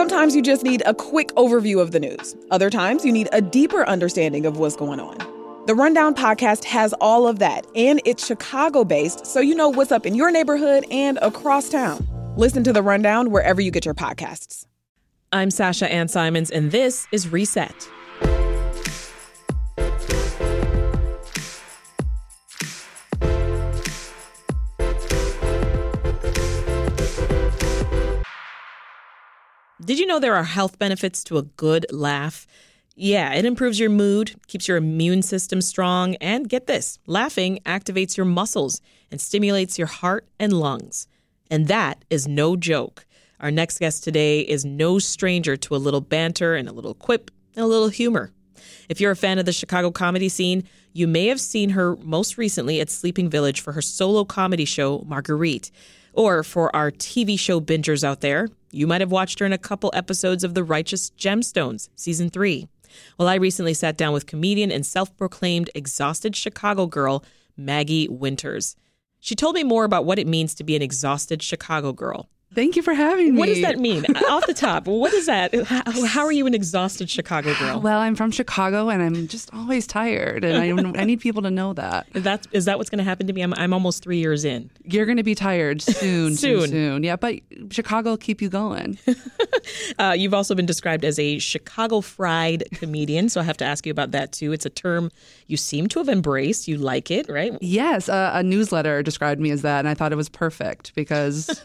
Sometimes you just need a quick overview of the news. Other times you need a deeper understanding of what's going on. The Rundown podcast has all of that, and it's Chicago based, so you know what's up in your neighborhood and across town. Listen to The Rundown wherever you get your podcasts. I'm Sasha Ann Simons, and this is Reset. Did you know there are health benefits to a good laugh? Yeah, it improves your mood, keeps your immune system strong, and get this laughing activates your muscles and stimulates your heart and lungs. And that is no joke. Our next guest today is no stranger to a little banter and a little quip and a little humor. If you're a fan of the Chicago comedy scene, you may have seen her most recently at Sleeping Village for her solo comedy show, Marguerite. Or for our TV show bingers out there, you might have watched her in a couple episodes of The Righteous Gemstones, season three. Well, I recently sat down with comedian and self proclaimed exhausted Chicago girl, Maggie Winters. She told me more about what it means to be an exhausted Chicago girl. Thank you for having me. What does that mean? Off the top, what is that? How, how, are you an exhausted Chicago girl? Well, I'm from Chicago and I'm just always tired, and I, I need people to know that. That's is that what's going to happen to me? I'm, I'm almost three years in. You're going to be tired soon, soon, soon. Yeah, but Chicago will keep you going. uh, you've also been described as a Chicago fried comedian, so I have to ask you about that too. It's a term you seem to have embraced. You like it, right? Yes, uh, a newsletter described me as that, and I thought it was perfect because.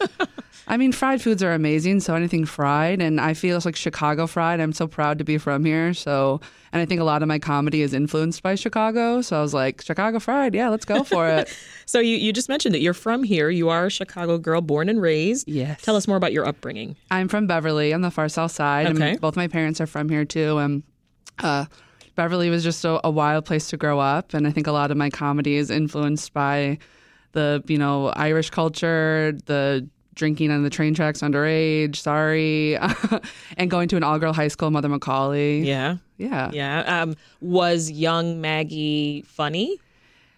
I mean, fried foods are amazing. So anything fried, and I feel like Chicago fried. I'm so proud to be from here. So, and I think a lot of my comedy is influenced by Chicago. So I was like, Chicago fried, yeah, let's go for it. so you you just mentioned that you're from here. You are a Chicago girl, born and raised. Yes. Tell us more about your upbringing. I'm from Beverly on the far south side. Okay. And both my parents are from here too. And uh, Beverly was just a, a wild place to grow up, and I think a lot of my comedy is influenced by the you know Irish culture, the drinking on the train tracks underage, sorry, and going to an all girl high school, Mother McAuley. Yeah. Yeah. Yeah. Um, was young Maggie funny?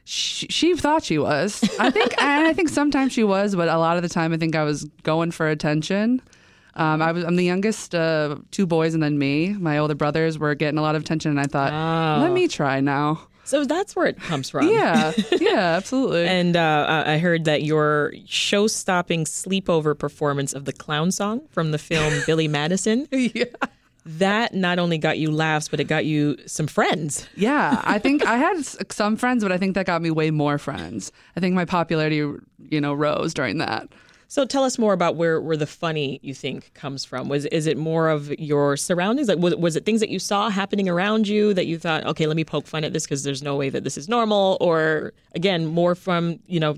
She, she thought she was. I think, and I think sometimes she was, but a lot of the time, I think I was going for attention. Um, I was I'm the youngest, uh, two boys, and then me. My older brothers were getting a lot of attention, and I thought, oh. let me try now. So that's where it comes from. Yeah, yeah, absolutely. and uh, I heard that your show-stopping sleepover performance of the clown song from the film Billy Madison. yeah. That not only got you laughs, but it got you some friends. Yeah, I think I had some friends, but I think that got me way more friends. I think my popularity, you know, rose during that. So tell us more about where, where the funny you think comes from. Was is it more of your surroundings? Like was, was it things that you saw happening around you that you thought, okay, let me poke fun at this because there's no way that this is normal, or again, more from you know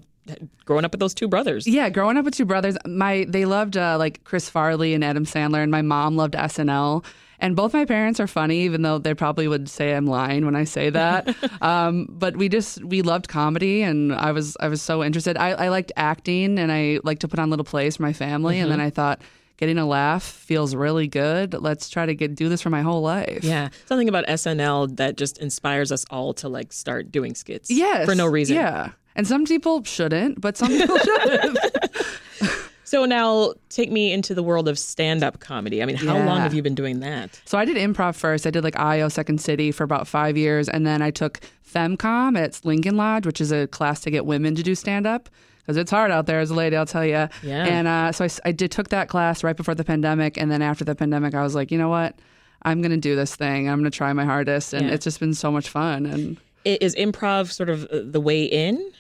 growing up with those two brothers. Yeah, growing up with two brothers, my they loved uh, like Chris Farley and Adam Sandler, and my mom loved SNL. And both my parents are funny, even though they probably would say I'm lying when I say that. um, but we just we loved comedy, and I was I was so interested. I, I liked acting, and I like to put on little plays for my family. Mm-hmm. And then I thought getting a laugh feels really good. Let's try to get do this for my whole life. Yeah, something about SNL that just inspires us all to like start doing skits. Yes, for no reason. Yeah, and some people shouldn't, but some people should. So now take me into the world of stand up comedy. I mean, how Yeah. long have you been doing that? So I did improv first. I did like IO Second City for about five years, and then I took FemCom at Lincoln Lodge, which is a class to get women to do stand up because it's hard out there as a lady. I'll tell you. Yeah. And uh, so I did took that class right before the pandemic, and then after the pandemic, I was like, you know what? I'm gonna do this thing. I'm gonna try my hardest, and Yeah. it's just been so much fun. And I- Is improv sort of uh, the way in?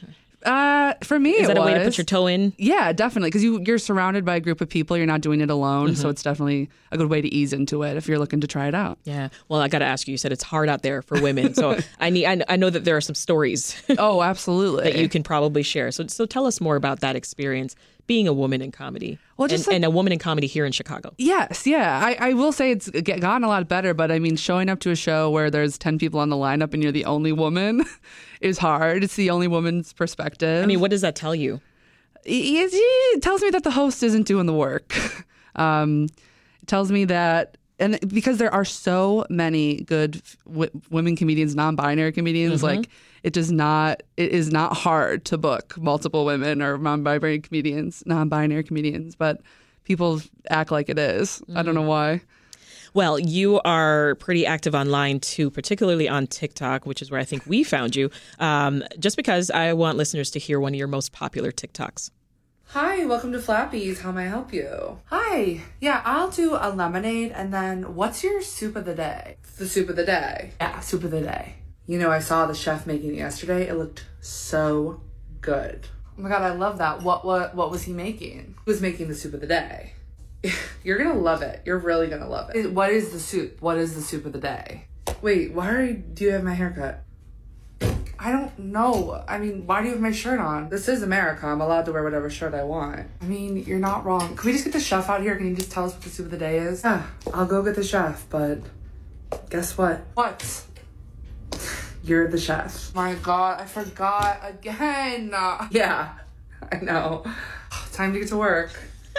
uh, for me, Is that a way to put your toe in? Yeah, definitely. Because you you're surrounded by a group of people. You're not doing it alone, Mm-hmm. so it's definitely a good way to ease into it if you're looking to try it out. Yeah. Well, I got to ask you. You said it's hard out there for women, so I need. I, I know that there are some stories Oh, absolutely. that you can probably share. So, so tell us more about that experience being a woman in comedy. Well, just and, like- and a woman in comedy here in Chicago. Yes, yeah. I, I will say it's gotten a lot better, but I mean, showing up to a show where there's 10 people on the lineup and you're the only woman is hard. It's the only woman's perspective. I mean, what does that tell you? it, it- it tells me that the host isn't doing the work. Um, it tells me that, and because there are so many good w- women comedians, non-binary comedians, like it does not, it is not hard to book multiple women or non-binary comedians, non-binary comedians, but people act like it is. I don't know why. Well, you are pretty active online too, particularly on TikTok, which is where I think we found you. Um, just because I want listeners to hear one of your most popular TikToks. Hi, welcome to Flappies. How may I help you? Hi. Yeah, I'll do a lemonade and then what's your soup of the day? The soup of the day. Yeah, soup of the day. You know, I saw the chef making it yesterday. It looked so good. Oh my god, I love that. What what what was he making? He was making the soup of the day. You're gonna love it. You're really gonna love it. What is the soup? What is the soup of the day? Wait, why are you, do you have my haircut? I don't know. I mean, why do you have my shirt on? This is America. I'm allowed to wear whatever shirt I want. I mean, you're not wrong. Can we just get the chef out here? Can you just tell us what the soup of the day is? Yeah, I'll go get the chef, but guess what? What? You're the chef. My god, I forgot again. Yeah, I know. Time to get to work.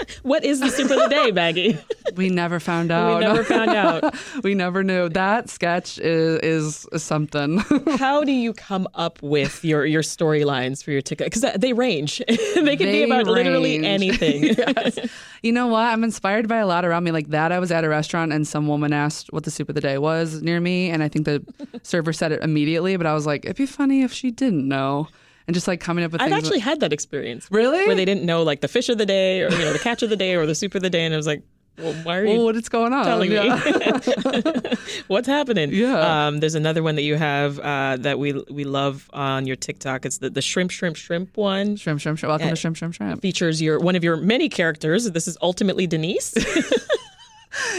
What is the soup of the day, Maggie? We never found out. we never found out. we never knew. That sketch is is something. How do you come up with your your storylines for your TikTok? Because they range. they can be They about literally anything. Yes. You know what? I'm inspired by a lot around me like that. I was at a restaurant and some woman asked what the soup of the day was near me, and I think the server said it immediately. But I was like, it'd be funny if she didn't know, and just like coming up with. I've actually had that experience. Really? Where they didn't know like the fish of the day or you know the catch of the day or the soup of the day, and I was like, well, why are you well, what is going on? telling Yeah. me what's happening? Yeah. Um, there's another one that you have uh, that we we love on your TikTok. It's the, the shrimp, shrimp, shrimp one. shrimp, shrimp, shrimp. Welcome Yeah. to shrimp, shrimp, shrimp. Features your one of your many characters. This is ultimately Denise.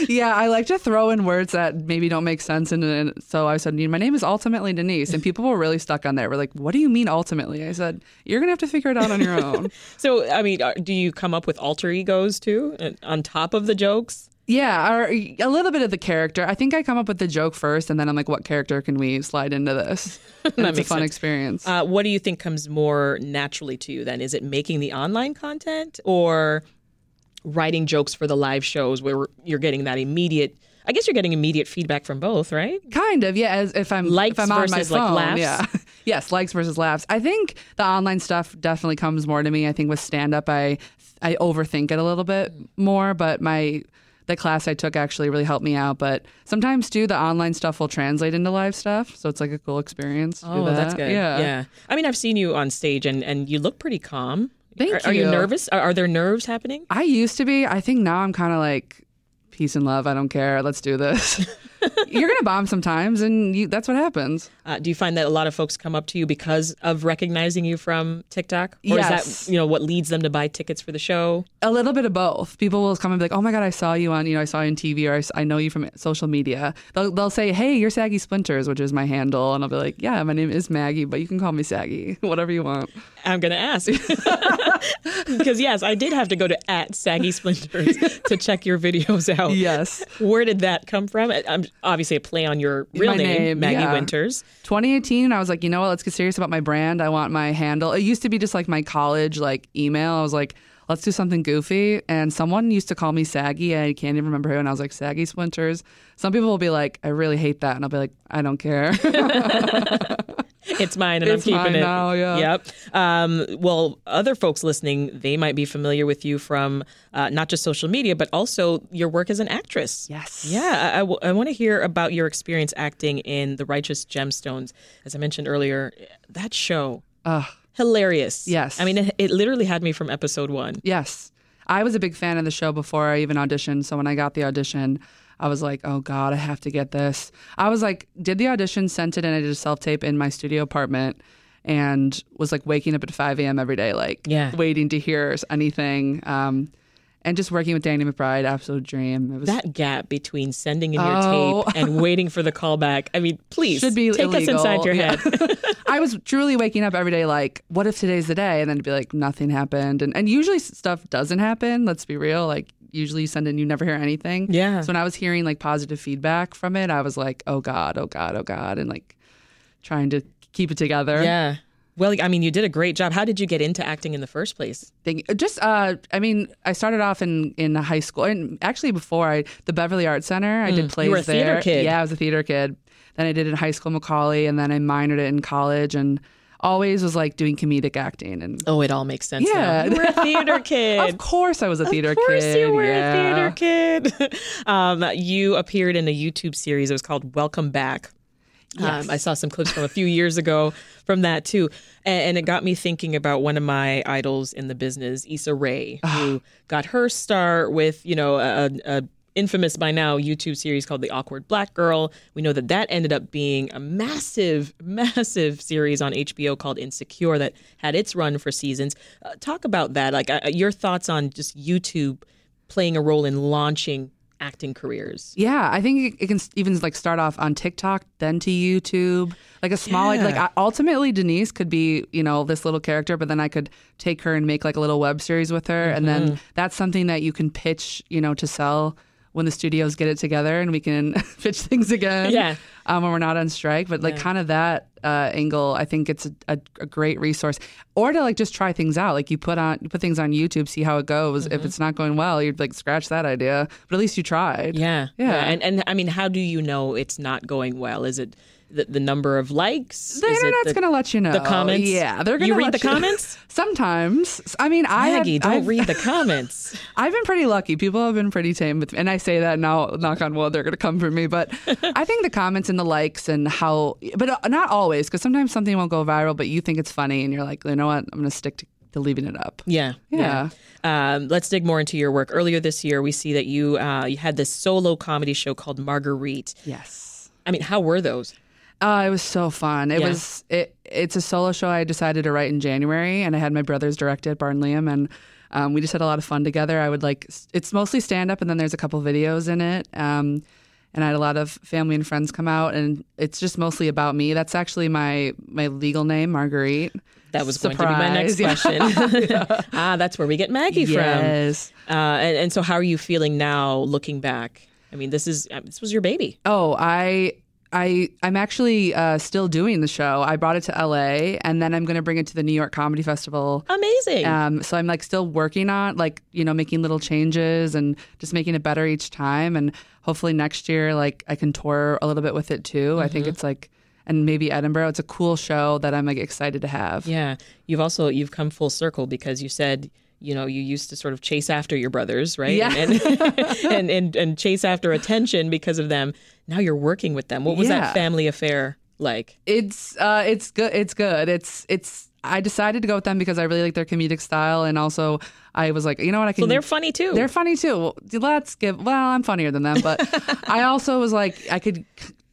Yeah, I like to throw in words that maybe don't make sense, and, and so I said, "My name is ultimately Denise," and people were really stuck on that. We're like, "What do you mean ultimately?" I said, "You're gonna have to figure it out on your own." so I mean, do you come up with alter egos too on top of the jokes? Yeah, or a little bit of the character. I think I come up with the joke first, and then I'm like, "What character can we slide into this?" And That it's a fun sense. experience. Uh, what do you think comes more naturally to you then? Is it making the online content or writing jokes for the live shows where you're getting that immediate? I guess you're getting immediate feedback from both, right? Kind of, yeah. As if I'm Likes if I'm on my versus, like, phone, laughs? yeah, yes, likes versus laughs. I think the online stuff definitely comes more to me. I think with stand up, I I overthink it a little bit more, but my the class I took actually really helped me out. But sometimes too, the online stuff will translate into live stuff, so it's like a cool experience. Oh, that's good. Yeah, yeah. I mean, I've seen you on stage, and and you look pretty calm. Thank are, Are you you. nervous? Are, are there nerves happening? I used to be. I think now I'm kind of like peace and love. I don't care. Let's do this. You're gonna bomb sometimes, and you, that's what happens. Uh, do you find that a lot of folks come up to you because of recognizing you from TikTok, or is Yes. that you know what leads them to buy tickets for the show? A little bit of both. People will come and be like, "Oh my god, I saw you on, you know, I saw you on TV, or I know you from social media." They'll, they'll say, "Hey, you're Saggy Splinters," which is my handle, and I'll be like, "Yeah, my name is Maggie, but you can call me Saggy, whatever you want." I'm going to ask because yes, I did have to go to at Saggy Splinters to check your videos out. Yes. Where did that come from? I'm obviously a play on your real name, name, Maggie yeah. Winters. 2018, I was like, you know what? Let's get serious about my brand. I want my handle. It used to be just like my college like email. I was like, let's do something goofy. And someone used to call me Saggy. I can't even remember who. And I was like, Saggy Splinters. Some people will be like, I really hate that. And I'll be like, I don't care. It's mine, and It's I'm keeping it. now, yeah. Yep. Um, well, other folks listening, they might be familiar with you from uh, not just social media, but also your work as an actress. Yes. Yeah, I, I want to hear about your experience acting in The Righteous Gemstones. As I mentioned earlier, that show, Ugh. hilarious. Yes. I mean, it, it literally had me from episode one. Yes. I was a big fan of the show before I even auditioned. So when I got the audition, I was like, oh God, I have to get this. I was like, did the audition, sent it, and I did a self tape in my studio apartment and was like waking up at 5 a.m. every day, like Yeah. waiting to hear anything. Um, and just working with Danny McBride, absolute dream. It was That gap between sending in your Oh. tape and waiting for the callback. I mean, please Should be take us inside your Yeah. head. I was truly waking up every day like, what if today's the day? And then it'd be like, nothing happened. And, and usually stuff doesn't happen. Let's be real. Like, usually you send in, you never hear anything. Yeah. So when I was hearing like positive feedback from it, I was like, oh God, oh God, oh God. And like trying to keep it together. yeah. Well, I mean, you did a great job. How did you get into acting in the first place? Thing. Just, uh, I mean, I started off in, in high school and actually before I, the Beverly Arts Center, I did plays Mm. were a theater kid. Yeah, I was a theater kid. Then I did it in high school, McAuley, and then I minored it in college and always was like doing comedic acting and. Oh, it all makes sense. Yeah. now. you were a theater kid. Of course, I was a theater kid. Of course, kid. you were yeah. a theater kid. um, you appeared in a YouTube series. It was called Welcome Back. Um, I saw some clips from a few years ago from that too, and, and it got me thinking about one of my idols in the business, Issa Rae, who got her start with you know a, a infamous by now YouTube series called The Awkward Black Girl. We know that that ended up being a massive, massive series on HBO called Insecure that had its run for seasons. Uh, talk about that, like uh, your thoughts on just YouTube playing a role in launching acting careers. Yeah, I think it, it can even like start off on TikTok, then to YouTube. Like a small, Yeah. like I, ultimately Denise could be, you know, this little character, but then I could take her and make like a little web series with her, and Mm-hmm. then that's something that you can pitch, you know, to sell when the studios get it together and we can pitch things again. Yeah. Um, when we're not on strike, but like kind of that uh, angle, I think it's a, a, a great resource. Or to like just try things out. Like you put on, you put things on YouTube, see how it goes. Mm-hmm. If it's not going well, you'd like scratch that idea, but at least you tried. Yeah, Yeah. And and I mean, how do you know it's not going well? Is it the, the number of likes? The Is it internet's going to let you know. the comments? Yeah, they're going You to read the comments? Sometimes. I mean, I Maggie, have, don't I've, read the comments. I've been pretty lucky. People have been pretty tame with. And I say that now, knock on wood, they're going to come for me. But I think the comments and the likes and how, but uh, not always, because sometimes something won't go viral, but you think it's funny and you're like, you know what? I'm going to stick to, to leaving it up. Yeah, Yeah. Um, let's dig more into your work. Earlier this year, we see that you uh, you had this solo comedy show called Marguerite. Yes. I mean, how were those? Uh, it was so fun. It Yeah. was it. It's a solo show I decided to write in January, and I had my brothers direct it, Bart and Liam, and um, we just had a lot of fun together. I would like it's mostly stand up, and then there's a couple videos in it. Um, and I had a lot of family and friends come out, and it's just mostly about me. That's actually my my legal name, Marguerite. That was going to be my next Surprise. question. ah, that's where we get Maggie Yes. from. Uh, and, and so, how are you feeling now, looking back? I mean, this is uh, this was your baby. Oh, I I I'm actually uh, still doing the show. I brought it to LA, and then I'm going to bring it to the New York Comedy Festival. Amazing. Um, so I'm like still working on like you know making little changes and just making it better each time. And hopefully next year like I can tour a little bit with it too. I think it's like and maybe Edinburgh. It's a cool show that I'm like excited to have. Yeah, you've also you've come full circle because you said you know you used to sort of chase after your brothers, right? Yeah. and, and and and chase after attention because of them. Now you're working with them. What was Yeah. that family affair like? It's uh, it's good. It's good. It's it's. I decided to go with them because I really like their comedic style, and also I was like, you know what, I can. So they're funny too. They're funny too. Let's give. Well, I'm funnier than them, but I also was like, I could.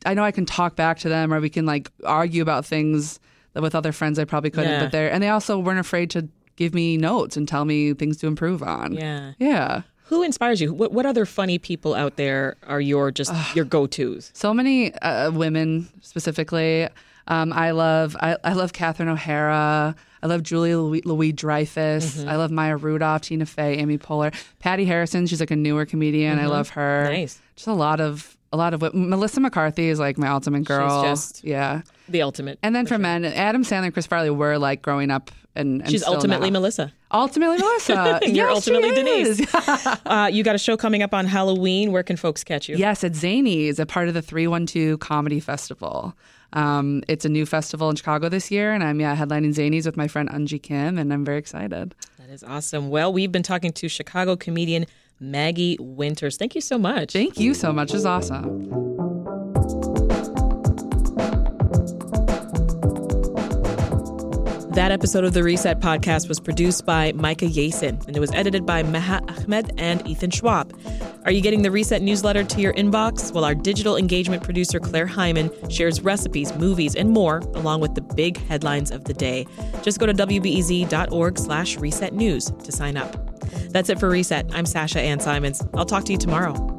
I know I can talk back to them, or we can like argue about things that with other friends I probably couldn't. Yeah. But they're and they also weren't afraid to give me notes and tell me things to improve on. yeah. Yeah. Who inspires you? What, what other funny people out there are your just your go tos? So many uh, women specifically. Um, I love I, I love Catherine O'Hara. I love Julia Louis, Louis Dreyfus. Mm-hmm. I love Maya Rudolph, Tina Fey, Amy Poehler, Patty Harrison. She's like a newer comedian. I love her. Mm-hmm. Nice. Just a lot of a lot of what Melissa McCarthy is like my ultimate girl. just- yeah. The ultimate. And then for men, Adam Sandler and Chris Farley were like growing up and, and She's ultimately now. Melissa. ultimately Melissa. You're Yes, ultimately Denise. Uh, you got a show coming up on Halloween. Where can folks catch you? Yes, at Zanies, a part of the 312 Comedy Festival. Um, it's a new festival in Chicago this year, and I'm yeah headlining Zanies with my friend Unji Kim, and I'm very excited. That is awesome. Well, we've been talking to Chicago comedian Maggie Winters. Thank you so much. Thank you so much. It's awesome. That episode of the Reset podcast was produced by Micah Yasin and it was edited by Meha Ahmed and Ethan Schwab. Are you getting the Reset newsletter to your inbox? Well, our digital engagement producer Claire Hyman shares recipes, movies, and more, along with the big headlines of the day. Just go to wbez.org slash reset news to sign up. That's it for Reset. I'm Sasha Ann Simons. I'll talk to you tomorrow.